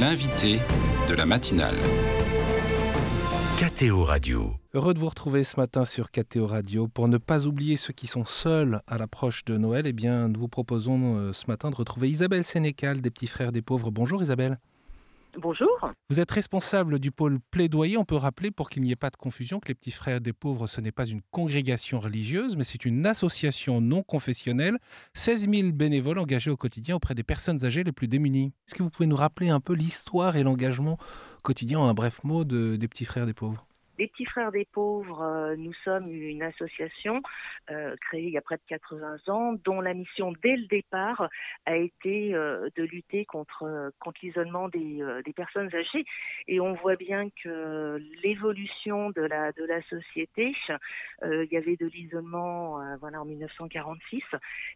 L'invité de la matinale. KTO Radio. Heureux de vous retrouver ce matin sur KTO Radio. Pour ne pas oublier ceux qui sont seuls à l'approche de Noël, eh bien, nous vous proposons euh, ce matin de retrouver Isabelle Sénécal des Petits Frères des Pauvres. Bonjour Isabelle. Bonjour. Vous êtes responsable du pôle plaidoyer. On peut rappeler, pour qu'il n'y ait pas de confusion, que les Petits Frères des Pauvres, ce n'est pas une congrégation religieuse, mais c'est une association non confessionnelle. 16 000 bénévoles engagés au quotidien auprès des personnes âgées les plus démunies. Est-ce que vous pouvez nous rappeler un peu l'histoire et l'engagement quotidien, en un bref mot, de, des Petits Frères des Pauvres? Les Petits Frères des Pauvres, euh, nous sommes une association euh, créée il y a près de 80 ans, dont la mission dès le départ a été euh, de lutter contre, l'isolement des, personnes âgées. Et on voit bien que l'évolution de la, société, il y avait de l'isolement voilà, en 1946,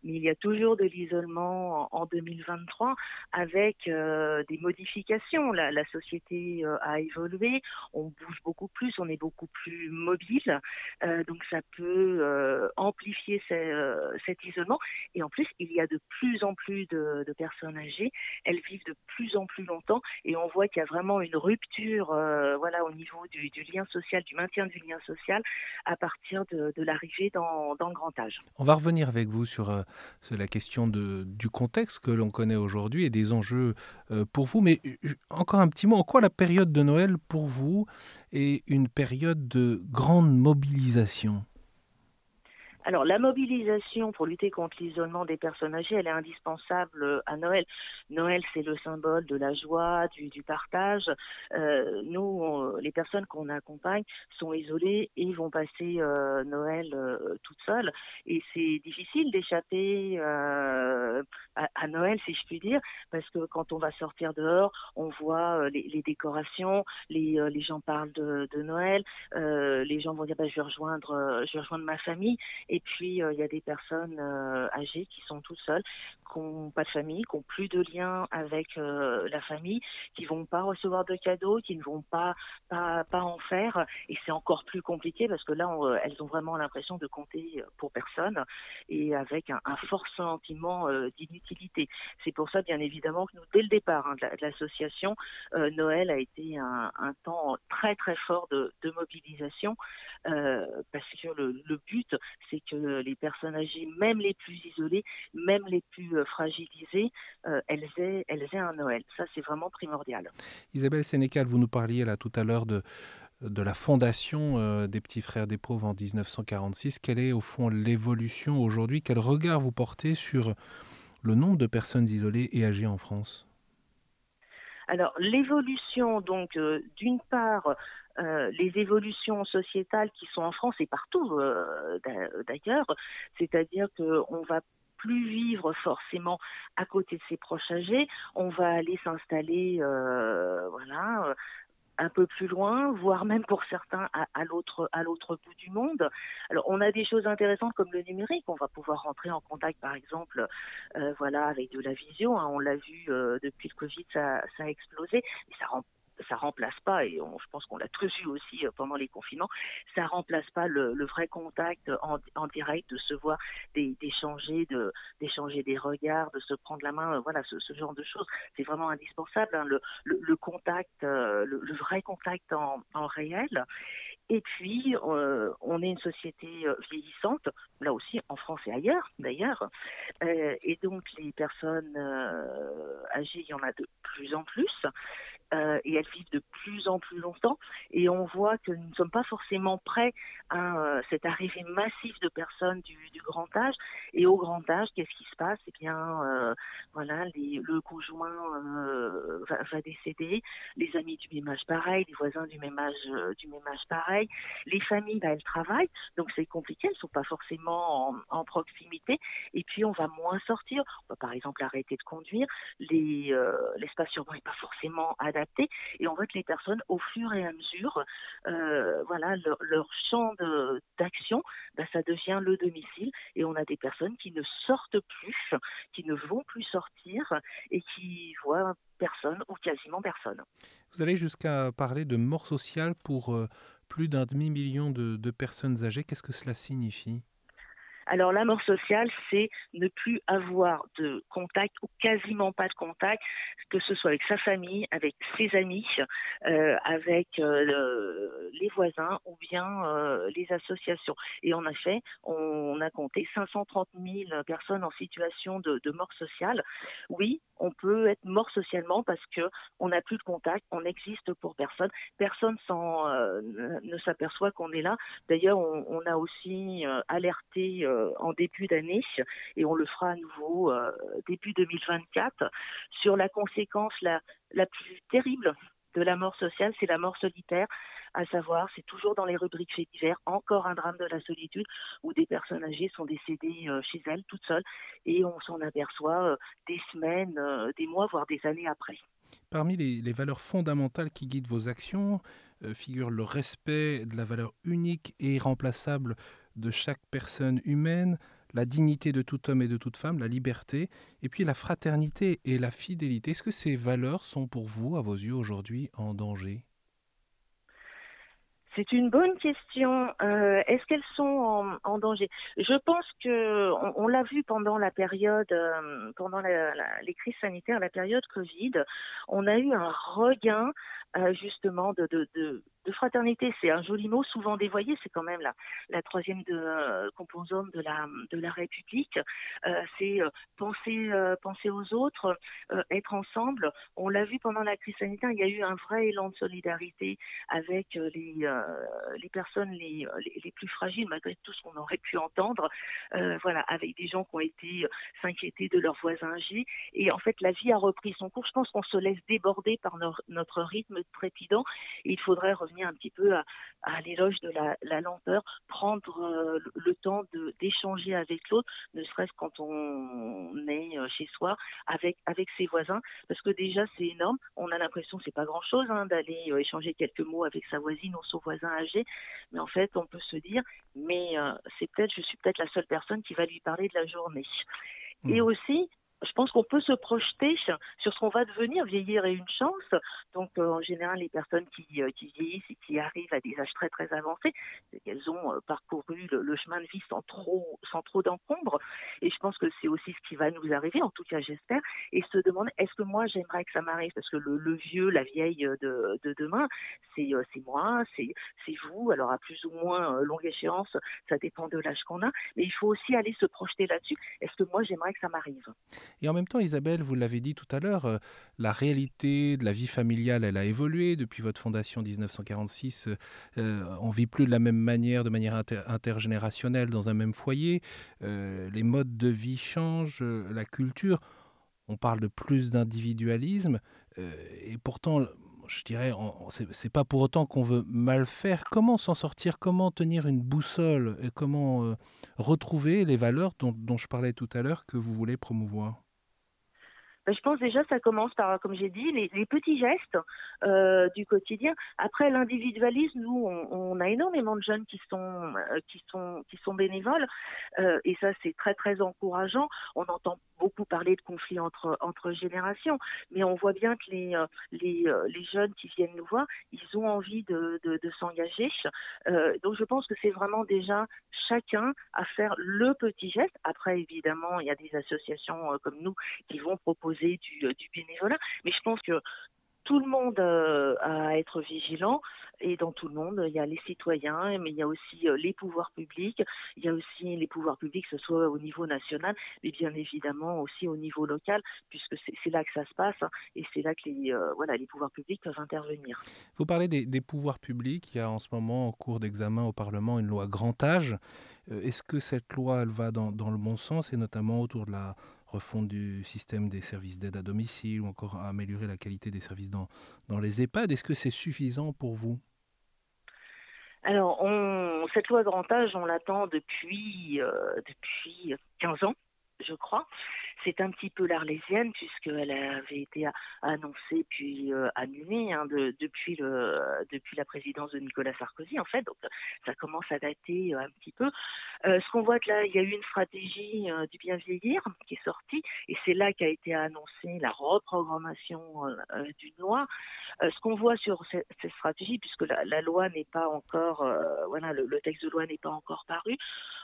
mais il y a toujours de l'isolement en, 2023 avec des modifications. La, la société a évolué, on bouge beaucoup plus, on beaucoup plus mobile, euh, donc ça peut euh, amplifier euh, cet isolement. Et en plus, il y a de plus en plus de, personnes âgées, elles vivent de plus en plus longtemps, et on voit qu'il y a vraiment une rupture, voilà, au niveau du, lien social, du maintien du lien social, à partir de, l'arrivée dans, le grand âge. On va revenir avec vous sur, la question du contexte que l'on connaît aujourd'hui et des enjeux pour vous, mais encore un petit mot, en quoi la période de Noël pour vous est une période de grande mobilisation alors la mobilisation pour lutter contre l'isolement des personnes âgées, elle est indispensable euh, à Noël. Noël, c'est le symbole de la joie, du, du partage. Euh, nous, les personnes qu'on accompagne sont isolées et vont passer euh, Noël euh, toutes seules. Et c'est difficile d'échapper euh, à, à, Noël, si je puis dire, parce que quand on va sortir dehors, on voit les, les, décorations, les, les gens parlent de, de Noël, les gens vont dire bah, je vais rejoindre, je vais rejoindre ma famille. Et puis, euh, il y a des personnes euh, âgées qui sont toutes seules, qui n'ont pas de famille, qui n'ont plus de lien avec euh, la famille, qui vont pas recevoir de cadeaux, qui ne vont pas, pas, en faire. Et c'est encore plus compliqué parce que là, elles ont vraiment l'impression de compter pour personne et avec un, fort sentiment d'inutilité. C'est pour ça, bien évidemment, que nous, dès le départ hein, de l'association, Noël a été un, un, temps très, très fort de, mobilisation parce que le but, c'est que les personnes âgées, même les plus isolées, même les plus euh, fragilisées, euh, elles, aient, elles aient un Noël. Ça, c'est vraiment primordial. Isabelle Sénécal, vous nous parliez là tout à l'heure de, de la fondation euh, des Petits Frères des Pauvres en 1946. Quelle est au fond l'évolution aujourd'hui? Quel regard vous portez sur le nombre de personnes isolées et âgées en France? Alors l'évolution, donc d'une part, euh, les évolutions sociétales qui sont en France et partout euh, d'ailleurs, c'est-à-dire qu'on va plus vivre forcément à côté de ses proches âgés, on va aller s'installer, euh, voilà, un peu plus loin, voire même pour certains à, l'autre bout du monde. Alors on a des choses intéressantes comme le numérique, on va pouvoir rentrer en contact par exemple, voilà, avec de la visio. Hein. on l'a vu depuis le Covid, ça, ça a explosé, et ça rend ça remplace pas, et je pense qu'on l'a tous vu aussi euh, pendant les confinements, ça remplace pas le, vrai contact en, direct, de se voir, d'échanger, d'échanger des regards, de se prendre la main, euh, voilà, ce, genre de choses. C'est vraiment indispensable, hein, le, contact, euh, le, vrai contact en, réel. Et puis, on est une société vieillissante, là aussi en France et ailleurs d'ailleurs. et donc, les personnes âgées, il y en a de plus en plus. Euh, et elles vivent de plus en plus longtemps. Et on voit que nous ne sommes pas forcément prêts à euh, cette arrivée massive de personnes du, grand âge. Et au grand âge, qu'est-ce qui se passe? Eh bien, euh, voilà, le conjoint va, décéder, les amis du même âge pareil, les voisins du même âge du même âge pareil, les familles, bah, elles travaillent, donc c'est compliqué, elles sont pas forcément en, proximité. Et puis on va moins sortir. On va par exemple arrêter de conduire. Les l'espace urbain n'est pas forcément adapté et on voit que les personnes, au fur et à mesure, euh, voilà, leur, champ d'action, bah, ça devient le domicile. Et on a des personnes qui ne sortent plus, qui ne vont plus sortir et qui voient personne ou quasiment personne. Vous allez jusqu'à parler de mort sociale pour euh, plus d'un demi-million de personnes âgées. Qu'est-ce que cela signifie? Alors la mort sociale, c'est ne plus avoir de contact ou quasiment pas de contact, que ce soit avec sa famille, avec ses amis, euh, avec euh, les voisins ou bien euh, les associations. Et en effet, on, a compté 530 000 personnes en situation de, de mort sociale. Oui, on peut être mort socialement parce que on n'a plus de contact, on n'existe pour personne, personne euh, ne s'aperçoit qu'on est là. D'ailleurs, on, a aussi euh, alerté euh, en début d'année et on le fera à nouveau début 2024 sur la conséquence la plus terrible de la mort sociale, c'est la mort solitaire à savoir, c'est toujours dans les rubriques faits divers, encore un drame de la solitude où des personnes âgées sont décédées euh, chez elles, toutes seules, et on s'en aperçoit euh, des semaines, euh, des mois, voire des années après. Parmi les, valeurs fondamentales qui guident vos actions figure le respect de la valeur unique et irremplaçable de chaque personne humaine, la dignité de tout homme et de toute femme, la liberté, et puis la fraternité et la fidélité. Est-ce que ces valeurs sont pour vous, à vos yeux, aujourd'hui en danger? C'est une bonne question. Euh, est-ce qu'elles sont en, danger? Je pense que on, l'a vu pendant la période, euh, pendant les crises sanitaires, la période Covid, on a eu un regain euh, justement de, de, fraternité. C'est un joli mot, souvent dévoyé. C'est quand même la, troisième de, euh, composante de la, de la République. Euh, c'est penser, aux autres, être ensemble. On l'a vu pendant la crise sanitaire. Il y a eu un vrai élan de solidarité avec les, personnes les, plus fragiles, malgré tout ce qu'on aurait pu entendre. voilà, avec des gens qui ont été s'inquiéter de leurs voisins. Et en fait, la vie a repris son cours. Je pense qu'on se laisse déborder par notre rythme trépidant. il faudrait revenir un petit peu à, l'éloge de la, lenteur, prendre euh, le temps d'échanger avec l'autre, ne serait-ce quand on est euh, chez soi, avec, avec ses voisins, parce que déjà c'est énorme. On a l'impression que c'est pas grand-chose hein, d'aller euh, échanger quelques mots avec sa voisine ou son voisin âgé, mais en fait on peut se dire, mais c'est peut-être, je suis peut-être la seule personne qui va lui parler de la journée. Et mmh. aussi, je pense qu'on peut se projeter sur ce qu'on va devenir. Vieillir est une chance. Donc, euh, en général, les personnes qui, euh, qui, vieillissent et qui arrivent à des âges très, très avancés, qu'elles ont euh, parcouru le, chemin de vie sans trop, sans trop d'encombre. Et je pense que c'est aussi ce qui va nous arriver, en tout cas, j'espère. Et se demander, est-ce que moi, j'aimerais que ça m'arrive? Parce que le, vieux, la vieille de, de demain, c'est moi, c'est vous. Alors, à plus ou moins longue échéance, ça dépend de l'âge qu'on a. Mais il faut aussi aller se projeter là-dessus. Est-ce que moi, j'aimerais que ça m'arrive? Et en même temps, Isabelle, vous l'avez dit tout à l'heure, euh, la réalité de la vie familiale, elle a évolué depuis votre fondation 1946. Euh, euh, on vit plus de la même manière, de manière intergénérationnelle dans un même foyer. les modes de vie changent, la culture. On parle de plus d'individualisme. et pourtant, je dirais, c'est pas pour autant qu'on veut mal faire. Comment s'en sortir? Comment tenir une boussole? Et Comment retrouver les valeurs dont je parlais tout à l'heure que vous voulez promouvoir? Ben, je pense déjà ça commence par, comme j'ai dit, les, petits gestes euh, du quotidien. Après l'individualisme, nous, on, a énormément de jeunes qui sont euh, qui sont bénévoles euh, et ça c'est très très encourageant. On entend beaucoup parler de conflits entre entre générations, mais on voit bien que les les, les jeunes qui viennent nous voir, ils ont envie de de, de s'engager. donc je pense que c'est vraiment déjà chacun à faire le petit geste. Après évidemment, il y a des associations comme nous qui vont proposer euh, du, bénévolat. Mais je pense que tout le monde euh, a à être vigilant et dans tout le monde, il y a les citoyens, mais il y a aussi euh, les pouvoirs publics, il y a aussi les pouvoirs publics, que ce soit au niveau national, mais bien évidemment aussi au niveau local, puisque c'est là que ça se passe hein, et c'est là que les, voilà, les pouvoirs publics peuvent intervenir. Vous parlez des, pouvoirs publics, il y a en ce moment en cours d'examen au Parlement une loi grand âge. Est-ce que cette loi, elle va dans le bon sens et notamment autour de la refonte du système des services d'aide à domicile ou encore améliorer la qualité des services dans, dans les EHPAD. Est-ce que c'est suffisant pour vous? Alors, on, cette loi grand âge, on l'attend depuis, euh, depuis 15 ans, je crois c'est un petit peu l'arlésienne puisqu'elle avait été annoncée puis euh, annulée hein, depuis la présidence de Nicolas Sarkozy en fait. Donc ça commence à dater euh, un petit peu. Euh, ce qu'on voit que là il y a eu une stratégie du bien vieillir qui est sortie et c'est là qu'a été annoncée la reprogrammation d'une loi. Ce qu'on voit sur cette, stratégie puisque la, loi n'est pas encore voilà le, texte de loi n'est pas encore paru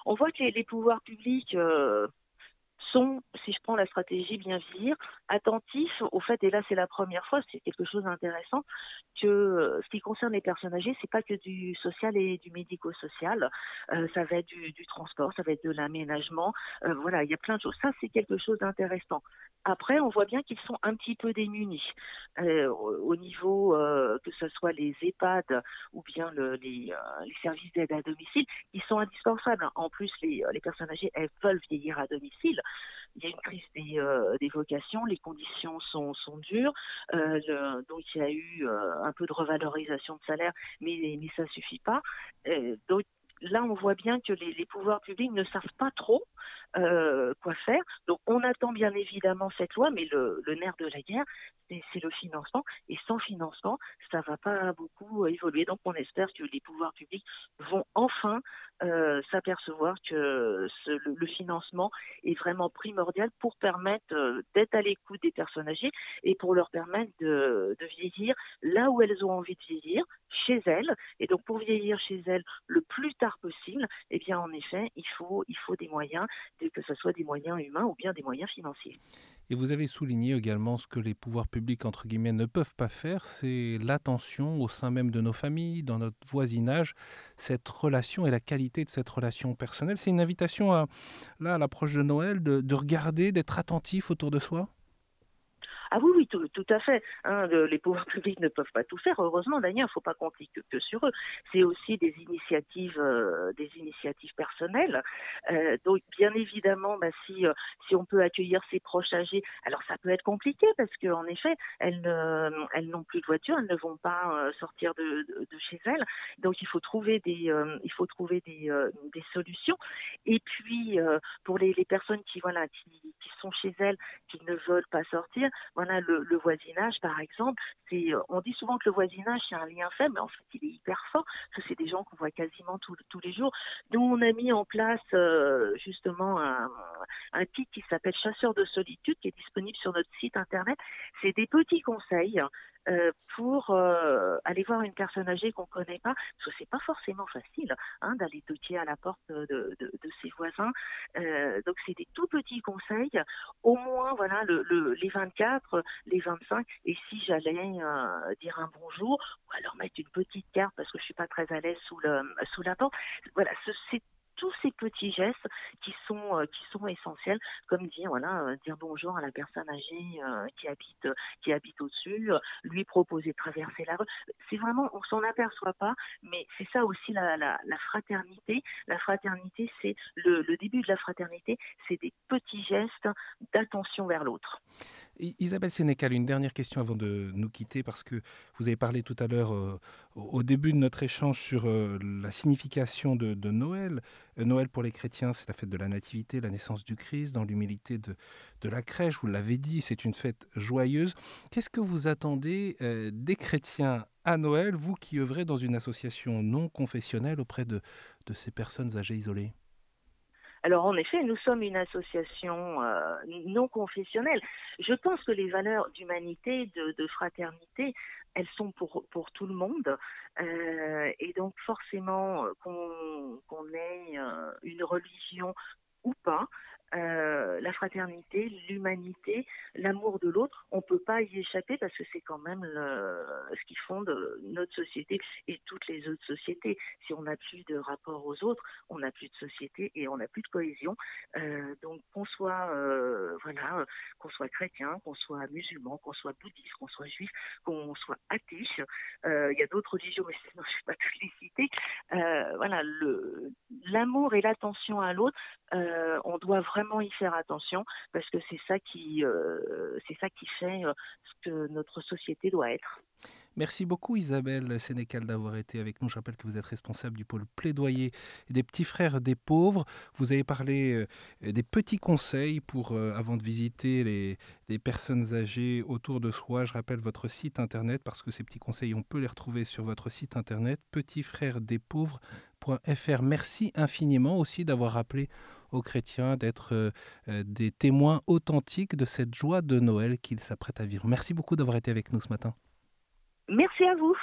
on voit que les, pouvoirs publics sont, si je prends la stratégie bien vieillir, attentifs au fait, et là c'est la première fois, c'est quelque chose d'intéressant, que euh, ce qui concerne les personnes âgées, c'est pas que du social et du médico-social, euh, ça va être du, transport, ça va être de l'aménagement, euh, voilà, il y a plein de choses. Ça c'est quelque chose d'intéressant. Après, on voit bien qu'ils sont un petit peu démunis au niveau que ce soit les EHPAD ou bien le, les, les, services d'aide à domicile, ils sont indispensables. En plus, les, les personnes âgées, elles veulent vieillir à domicile il y a une crise des, euh, vocations, les conditions sont, dures, euh, donc il y a eu euh, un peu de revalorisation de salaire, mais, mais ça suffit pas. donc là, on voit bien que les, pouvoirs publics ne savent pas trop euh, quoi faire. Donc on attend bien évidemment cette loi, mais le, nerf de la guerre, c'est le financement. Et sans financement, ça va pas beaucoup évoluer. Donc on espère que les pouvoirs publics vont enfin euh, s'apercevoir que le, financement est vraiment primordial pour permettre euh, d'être à l'écoute des personnes âgées et pour leur permettre de, de, vieillir là où elles ont envie de vieillir, chez elles. Et donc pour vieillir chez elles le plus tard possible, eh bien en effet, il faut, il faut des moyens que ce soit des moyens humains ou bien des moyens financiers. Et vous avez souligné également ce que les pouvoirs publics, entre guillemets, ne peuvent pas faire, c'est l'attention au sein même de nos familles, dans notre voisinage, cette relation et la qualité de cette relation personnelle. C'est une invitation à, là, à l'approche de Noël, de, de regarder, d'être attentif autour de soi? Ah oui, oui, tout, tout à fait. Hein, les pouvoirs publics ne peuvent pas tout faire. Heureusement, d'ailleurs, il ne faut pas compter que, sur eux. C'est aussi des initiatives, euh, des initiatives personnelles. Euh, donc, bien évidemment, bah, si euh, si on peut accueillir ses proches âgés, alors ça peut être compliqué parce qu'en effet, elles elles n'ont plus de voiture, elles ne vont pas sortir de, de, chez elles. Donc, il faut trouver des, il faut trouver des, des solutions. Et puis, pour les, personnes qui voilà, qui sont chez elles, qui ne veulent pas sortir voilà, le, voisinage, par exemple, euh, on dit souvent que le voisinage c'est un lien faible, mais en fait il est hyper fort, parce que c'est des gens qu'on voit quasiment tous les jours. Nous, on a mis en place euh, justement un, un kit qui s'appelle Chasseur de solitude, qui est disponible sur notre site internet. C'est des petits conseils euh, pour euh, aller voir une personne âgée qu'on connaît pas, parce que c'est pas forcément facile hein, d'aller toquer à la porte de, ses voisins. Euh, donc c'est des tout petits conseils, au moins voilà le, le, les 24, les 25, et si j'allais dire un bonjour, ou alors mettre une petite carte parce que je suis pas très à l'aise sous sous la porte. Voilà, c'est tous ces petits gestes qui sont euh, qui sont essentiels, comme dire voilà euh, dire bonjour à la personne âgée euh, qui habite au-dessus, lui proposer de traverser la rue. C'est vraiment on s'en aperçoit pas, mais c'est ça aussi la, la, la, fraternité. La fraternité, c'est le, le début de la fraternité, c'est des petits gestes d'attention vers l'autre. Isabelle Sénécal, une dernière question avant de nous quitter, parce que vous avez parlé tout à l'heure, euh, au début de notre échange, sur euh, la signification de, Noël. Euh, Noël pour les chrétiens, c'est la fête de la Nativité, la naissance du Christ, dans l'humilité de, la crèche, vous l'avez dit, c'est une fête joyeuse. Qu'est-ce que vous attendez des chrétiens à Noël, vous qui œuvrez dans une association non confessionnelle auprès de ces personnes âgées isolées? Alors en effet, nous sommes une association euh, non confessionnelle. Je pense que les valeurs d'humanité, de, fraternité, elles sont pour, tout le monde. Euh, et donc forcément qu'on qu ait euh, une religion ou pas, euh, la fraternité, l'humanité, l'amour de l'autre, on peut pas y échapper parce que c'est quand même ce qui fonde notre société et toutes les autres sociétés. Si on n'a plus de rapport aux autres, on n'a plus de société et on n'a plus de cohésion. Euh, donc qu'on soit euh, voilà, qu'on soit chrétien, qu'on soit musulman, qu'on soit bouddhiste, qu'on soit juif, qu'on soit athée, il y a d'autres religions, mais sinon je ne vais pas tous les citer. Voilà, l'amour et l'attention à l'autre, on doit vraiment vraiment y faire attention parce que c'est ça qui, euh, c'est ça qui fait euh, ce que notre société doit être. Merci beaucoup Isabelle Sénécal d'avoir été avec nous. Je rappelle que vous êtes responsable du pôle plaidoyer des petits frères des pauvres. Vous avez parlé euh, des petits conseils pour avant de visiter les, les, personnes âgées autour de soi. Je rappelle votre site internet parce que ces petits conseils, on peut les retrouver sur votre site internet petitsfrèresdespauvres.fr. Merci infiniment aussi d'avoir rappelé aux chrétiens d'être euh, euh, des témoins authentiques de cette joie de Noël qu'ils s'apprêtent à vivre. Merci beaucoup d'avoir été avec nous ce matin. Merci à vous.